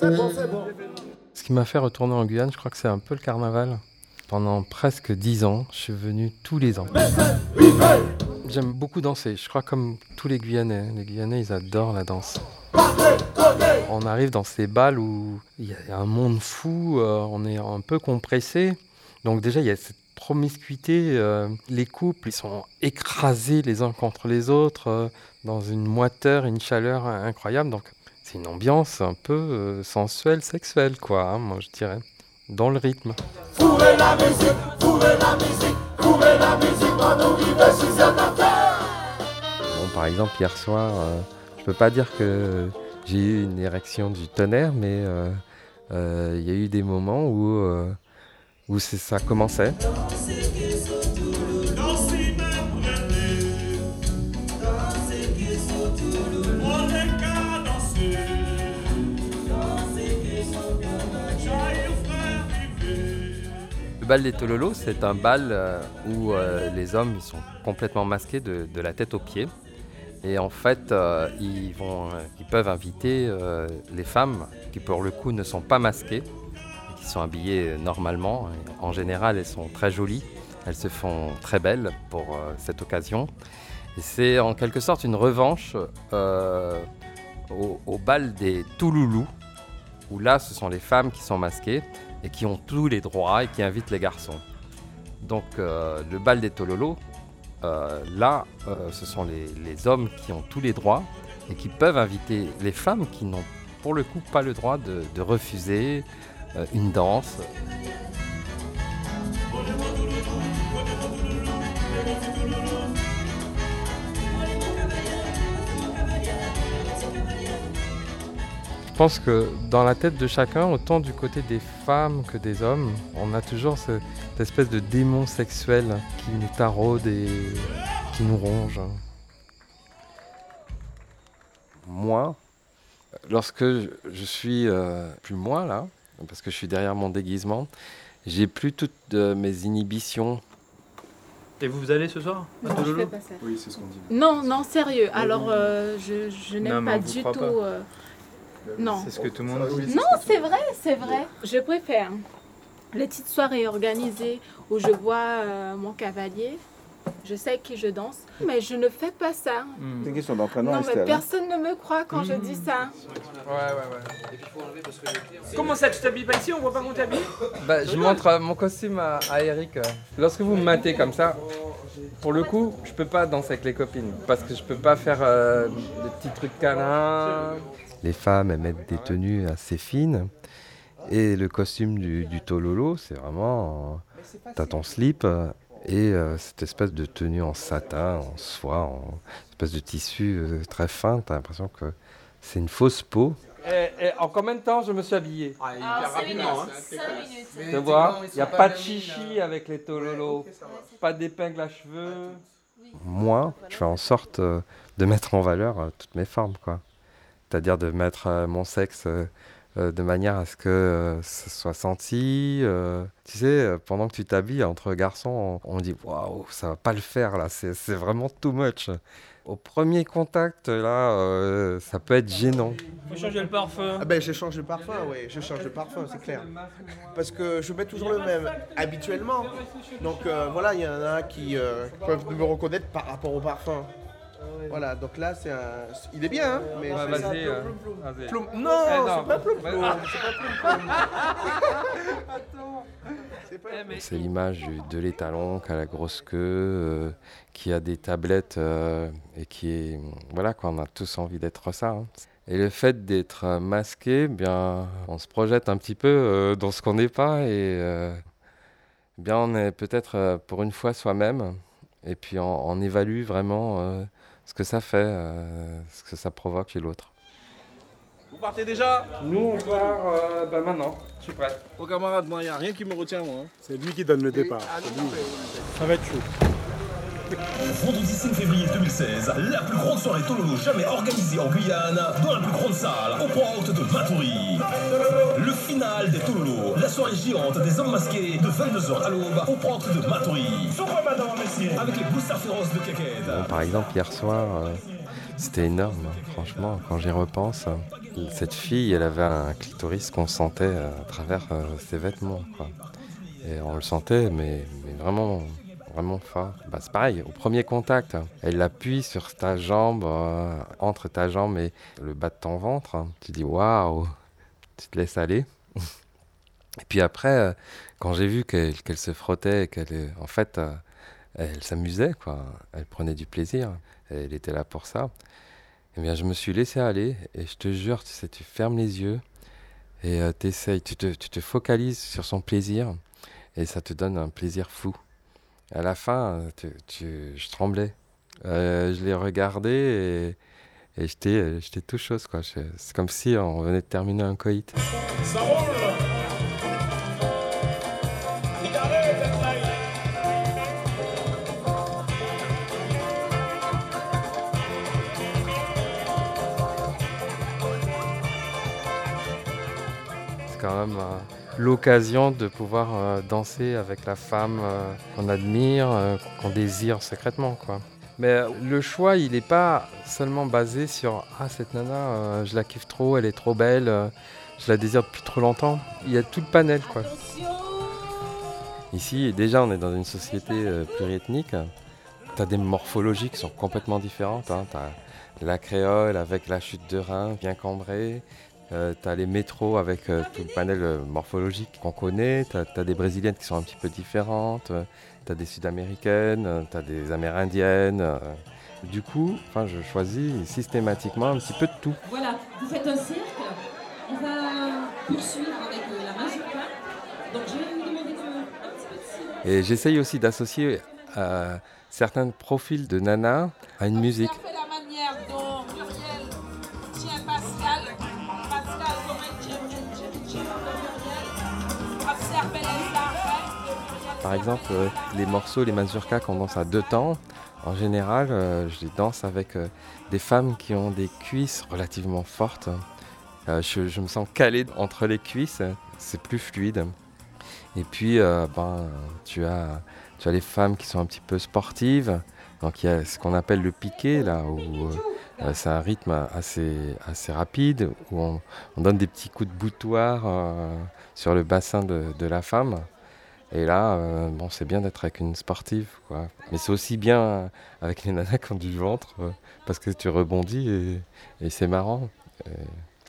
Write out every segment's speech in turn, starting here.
c'est bon, c'est bon. Ce qui m'a fait retourner en Guyane, je crois que c'est un peu le carnaval. Pendant presque dix ans, je suis venu tous les ans. J'aime beaucoup danser, je crois comme tous les Guyanais. Les Guyanais, ils adorent la danse. On arrive dans ces balles où il y a un monde fou, euh, on est un peu compressé. Donc déjà, il y a cette promiscuité. euh, les couples, ils sont écrasés les uns contre les autres euh, dans une moiteur, une chaleur incroyable. Donc c'est une ambiance un peu euh, sensuelle, sexuelle, quoi, hein, moi je dirais, dans le rythme. La musique, la musique, la musique Bon, par exemple, hier soir, euh, je peux pas dire que j'ai eu une érection du tonnerre, mais euh, euh, il y a eu des moments où, euh, où c'est- ça commençait. Bal des Tololos, c'est un bal euh, où euh, les hommes sont complètement masqués de, la tête aux pieds. Et en fait, euh, ils, peuvent inviter les femmes qui, pour le coup, ne sont pas masquées, qui sont habillées normalement. En général, elles sont très jolies. Elles se font très belles pour cette occasion. Et c'est en quelque sorte une revanche au, au bal des Touloulous, où là, ce sont les femmes qui sont masquées et qui ont tous les droits et qui invitent les garçons. Donc euh, le bal des Tololos, euh, là, euh, ce sont les, hommes qui ont tous les droits et qui peuvent inviter les femmes qui n'ont pour le coup pas le droit de, refuser une danse. Pense que dans la tête de chacun, autant du côté des femmes que des hommes, on a toujours ce- cette espèce de démon sexuel qui nous taraude et qui nous ronge. Moi, lorsque je, je suis euh, plus moi là, parce que je suis derrière mon déguisement, j'ai plus toutes euh, mes inhibitions. Et vous, vous allez ce soir à Non, je fais pas ça. Oui, c'est ce qu'on dit. Non, non, sérieux. Alors, euh, je, je n'aime pas du tout. Non. C'est ce que tout le monde dit. Non, c'est vrai, c'est vrai. Je préfère les petites soirées organisées où je vois euh, mon cavalier. Je sais qui je danse, mais je ne fais pas ça. Hmm. C'est une question d'entraînement, Non, mais Estelle. hein? personne ne me croit quand je dis ça. Ouais, ouais, ouais. Comment ça, tu t'habilles pas ici On voit pas qu'on t'habille Bah, je montre euh, mon costume à, à Eric. euh. Lorsque vous me matez comme ça, pour le coup, je peux pas danser avec les copines parce que je peux pas faire euh, des petits trucs câlins. Les femmes, elles mettent des tenues assez fines. Et le costume du, du tololo, c'est vraiment. euh, T'as ton slip euh, et euh, cette espèce de tenue en satin, en soie, en espèce de tissu euh, très fin. T'as l'impression que c'est une fausse peau. Et, en combien de temps je me suis habillé? Rapidement. Tu vois, il n'y a pas de chichi avec les tololos, pas d'épingle à cheveux. Moi, je fais en sorte euh, de mettre en valeur euh, toutes mes formes, quoi. C'est-à-dire de mettre euh, mon sexe euh, euh, de manière à ce que euh, ça soit senti. euh. Tu sais, pendant que tu t'habilles entre garçons, on, dit waouh, ça va pas le faire là, c'est c'est vraiment too much. Au premier contact, là, euh, ça peut être gênant. Faut changer le parfum. Ah ben je change de parfum, oui, je change de parfum, c'est clair. Parce que je mets toujours le même habituellement. Donc euh, voilà, il y en a qui euh, peuvent me reconnaître par rapport au parfum. Voilà, donc là c'est un. Il est bien, hein mais Ouais, c'est- vas-y, euh, vas-y. Ploum- Eh, Non, non, c'est pas ploum ploum. Ah. C'est pas ploum ploum. C'est pas- C'est l'image du- de l'étalon qui a la grosse queue, euh, qui a des tablettes euh, et qui est. Voilà, quoi, on a tous envie d'être ça. hein. Et le fait d'être euh, masqué, bien, on se projette un petit peu euh, dans ce qu'on n'est pas et euh, bien, on est peut-être euh, pour une fois soi-même et puis on, on évalue vraiment euh, ce que ça fait, euh, ce que ça provoque chez l'autre. Vous partez déjà? Nous, on part bah maintenant, je suis prêt. Aux camarades, moi, il n'y a rien qui me retient, moi. hein. C'est lui qui donne le départ. Ça va être chaud. Vendredi 5 février 2016, la plus grande soirée Tololo jamais organisée en Guyane, dans la plus grande salle, au port haute de Matoury. Le final des Tololo, la soirée géante des hommes masqués, de 22h à l'aube, au de Matoury. Avec les boosters féroces de Caquette. Bon, par exemple, hier soir, euh, C'était énorme, franchement, quand j'y repense. Cette fille, elle avait un clitoris qu'on sentait à travers ses vêtements. Et on le sentait, mais, vraiment, vraiment fort. Bah, c'est pareil, au premier contact, elle appuie sur ta jambe, entre ta jambe et le bas de ton ventre. Tu dis waouh, tu te laisses aller. Et puis après, euh, quand j'ai vu qu'elle se frottait, qu'elle, en fait, euh, elle s'amusait, quoi. Elle prenait du plaisir. Elle était là pour ça. Eh bien, je me suis laissé aller et je te jure, tu sais, tu fermes les yeux et euh, tu te, focalises sur son plaisir et ça te donne un plaisir fou. À la fin, je tremblais. je l'ai regardé et, et j'étais tout chose, quoi. C'est comme si on venait de terminer un coït. Ça quand même euh, l'occasion de pouvoir euh, danser avec la femme euh, qu'on admire, qu'on désire secrètement. Quoi. Mais le choix, il n'est pas seulement basé sur Ah, cette nana, je la kiffe trop, elle est trop belle, je la désire depuis trop longtemps. Il y a tout le panel. Quoi. Ici, déjà, on est dans une société pluriethnique. Tu as des morphologies qui sont complètement différentes. Hein. Tu as la créole avec la chute de rein bien cambrée. Euh, tu as les métros avec euh, tout le panel euh, morphologique qu'on connaît. Tu as, des brésiliennes qui sont un petit peu différentes. tu as des sud-américaines, tu as des amérindiennes. Du coup, je choisis systématiquement un petit peu de tout. Voilà, vous faites un cercle. On va poursuivre avec la mazurka. Donc je vais vous demander un petit peu de Et j'essaye aussi d'associer certains profils de nana à une musique. Par exemple, euh, les morceaux, les mazurkas qu'on danse à deux temps, en général, euh, je les danse avec euh, des femmes qui ont des cuisses relativement fortes. Je, me sens calé entre les cuisses, c'est plus fluide. Et puis, ben, tu, as, tu as les femmes qui sont un petit peu sportives. Donc il y a ce qu'on appelle le piqué, là, où c'est un rythme assez, assez rapide, où on, donne des petits coups de boutoir sur le bassin de la femme. Et là, euh, bon, c'est bien d'être avec une sportive, quoi. Mais c'est aussi bien avec les nanas qui ont du ventre, euh, parce que tu rebondis et, c'est marrant.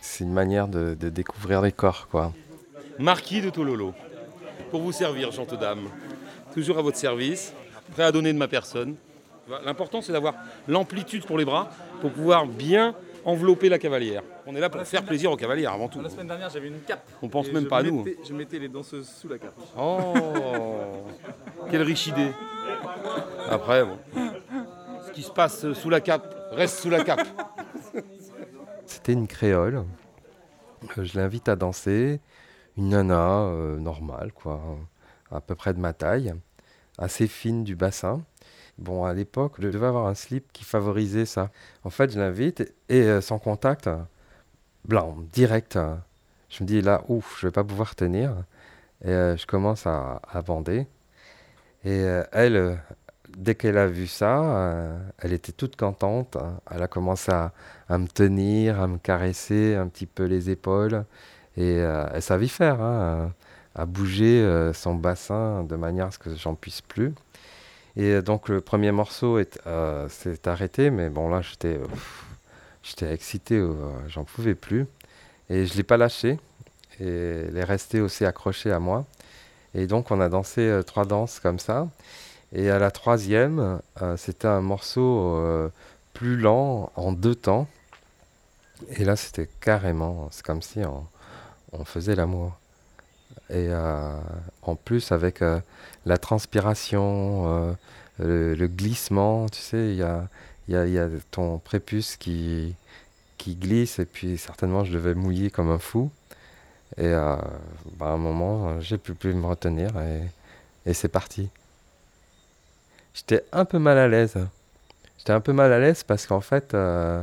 C'est une manière de, découvrir les corps, quoi. Marquis de Tololo, pour vous servir, gentes dames. Toujours à votre service, prêt à donner de ma personne. L'important, c'est d'avoir l'amplitude pour les bras, pour pouvoir bien envelopper la cavalière. On est là pour faire plaisir aux cavalières avant tout. La semaine dernière, j'avais une cape. On pense même pas à nous. Je mettais les danseuses sous la cape. Oh Quelle riche idée Après, bon. Ce qui se passe sous la cape reste sous la cape. C'était une créole. Euh, je l'invite à danser. Une nana euh, normale, quoi, à peu près de ma taille, assez fine du bassin. Bon, à l'époque, je devais avoir un slip qui favorisait ça. En fait, je l'invite et euh, sans contact, blanc, direct. je me dis là, ouf, je vais pas pouvoir tenir. Et euh, je commence à, bander. Et euh, elle, dès qu'elle a vu ça, elle était toute contente. Elle a commencé à, me tenir, à me caresser un petit peu les épaules. Et elle savait faire, hein, à bouger son bassin de manière à ce que j'en puisse plus. Et donc le premier morceau euh, s'est arrêté, mais bon là j'étais j'étais excité, euh, j'en pouvais plus. Et je l'ai pas lâché. Et elle est restée aussi accrochée à moi. Et donc on a dansé euh, trois danses comme ça. Et à la troisième, c'était un morceau plus lent, en deux temps. Et là c'était carrément, c'est comme si on, on faisait l'amour. Et en plus avec la transpiration, euh, le, glissement, tu sais, il y a, ton prépuce qui, glisse et puis certainement je devais mouiller comme un fou. Et euh, bah, à un moment, j'ai pu plus me retenir et, c'est parti. J'étais un peu mal à l'aise. J'étais un peu mal à l'aise parce qu'en fait, euh,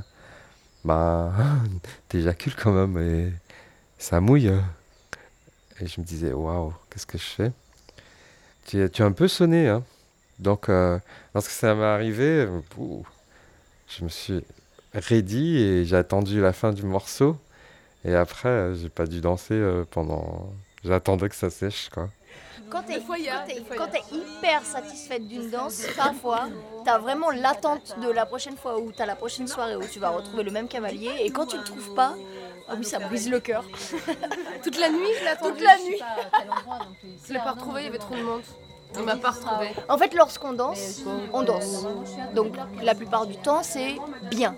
bah, t'éjacules quand même et ça mouille. Et je me disais, waouh, qu'est-ce que je fais? Tu, tu as un peu sonné, hein donc, euh, lorsque ça m'est arrivé, je me suis ready et j'ai attendu la fin du morceau. Et après, euh, j'ai pas dû danser euh, pendant. J'attendais que ça sèche, quoi. Quand t'es quand t'es hyper satisfaite d'une danse, parfois, t'as vraiment l'attente de la prochaine fois ou t'as la prochaine soirée où tu vas retrouver le même cavalier. Et quand tu le trouves pas, ah oui, ça brise le cœur. Toute la nuit, je l'attendais. Toute la nuit. Je l'ai pas retrouvé, il y avait trop de monde. On m'a pas retrouvé. En fait, lorsqu'on danse, on danse. Donc la plupart du temps, c'est bien.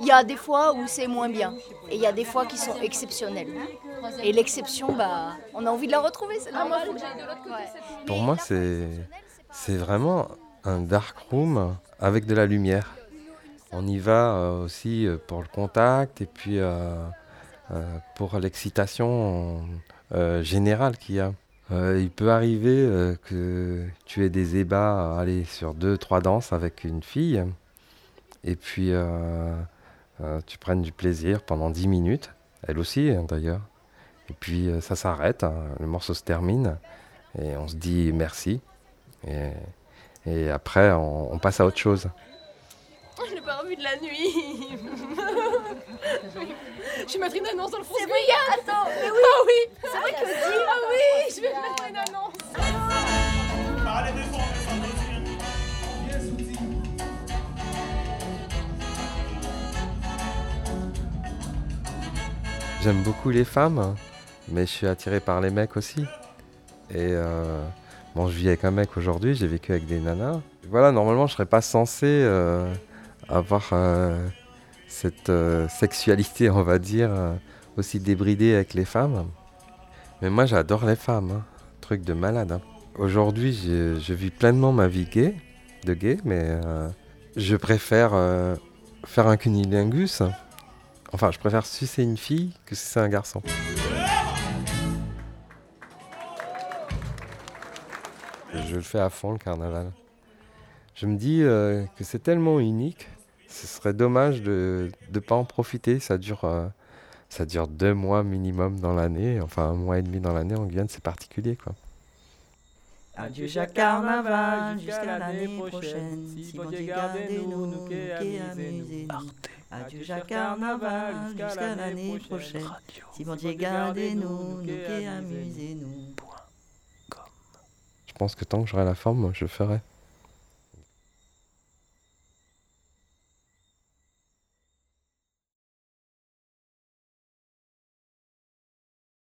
Il y a des fois où c'est moins bien. Et il y a des fois qui sont exceptionnelles. Et l'exception, bah, on a envie de la retrouver, c'est normal. Pour moi, c'est c'est vraiment un dark room avec de la lumière. On y va euh, aussi euh, pour le contact et puis euh, pour l'excitation générale qu'il y a. Il peut arriver que tu aies des ébats aller sur deux, trois danses avec une fille et puis tu prennes du plaisir pendant 10 minutes, elle aussi hein, d'ailleurs. Et puis ça s'arrête, hein, le morceau se termine et on se dit merci. Et, après, on passe à autre chose. Je l'ai pas revu de la nuit. je vais mettre une annonce dans le France. C'est vrai, attends, mais oui. Ah oui. C'est vrai que dis. Ah oui, je vais mettre une annonce. J'aime beaucoup les femmes, mais je suis attiré par les mecs aussi. Et euh, bon, je vis avec un mec aujourd'hui, j'ai vécu avec des nanas. Voilà, normalement, je serais pas censé euh, avoir euh, cette euh, sexualité, on va dire, euh, aussi débridée avec les femmes. Mais moi, j'adore les femmes, hein. truc de malade. hein. Aujourd'hui, je, vis pleinement ma vie gay, de gay, mais je préfère faire un cunilingus. Enfin, je préfère sucer une fille que sucer un garçon. Je le fais à fond le carnaval. Je me dis que c'est tellement unique, ce serait dommage de ne pas en profiter. Ça dure, euh, ça dure deux mois minimum dans l'année, enfin un mois et demi dans l'année en Guyane, c'est particulier quoi. Adieu chaque carnaval jusqu'à l'année prochaine. Si bon Dieu gardez-nous, nous qui amusez-nous. Adieu chaque carnaval jusqu'à l'année prochaine. Si bon Dieu gardez-nous, nous qui amusez-nous. Je pense que tant que j'aurai la forme, je le ferai.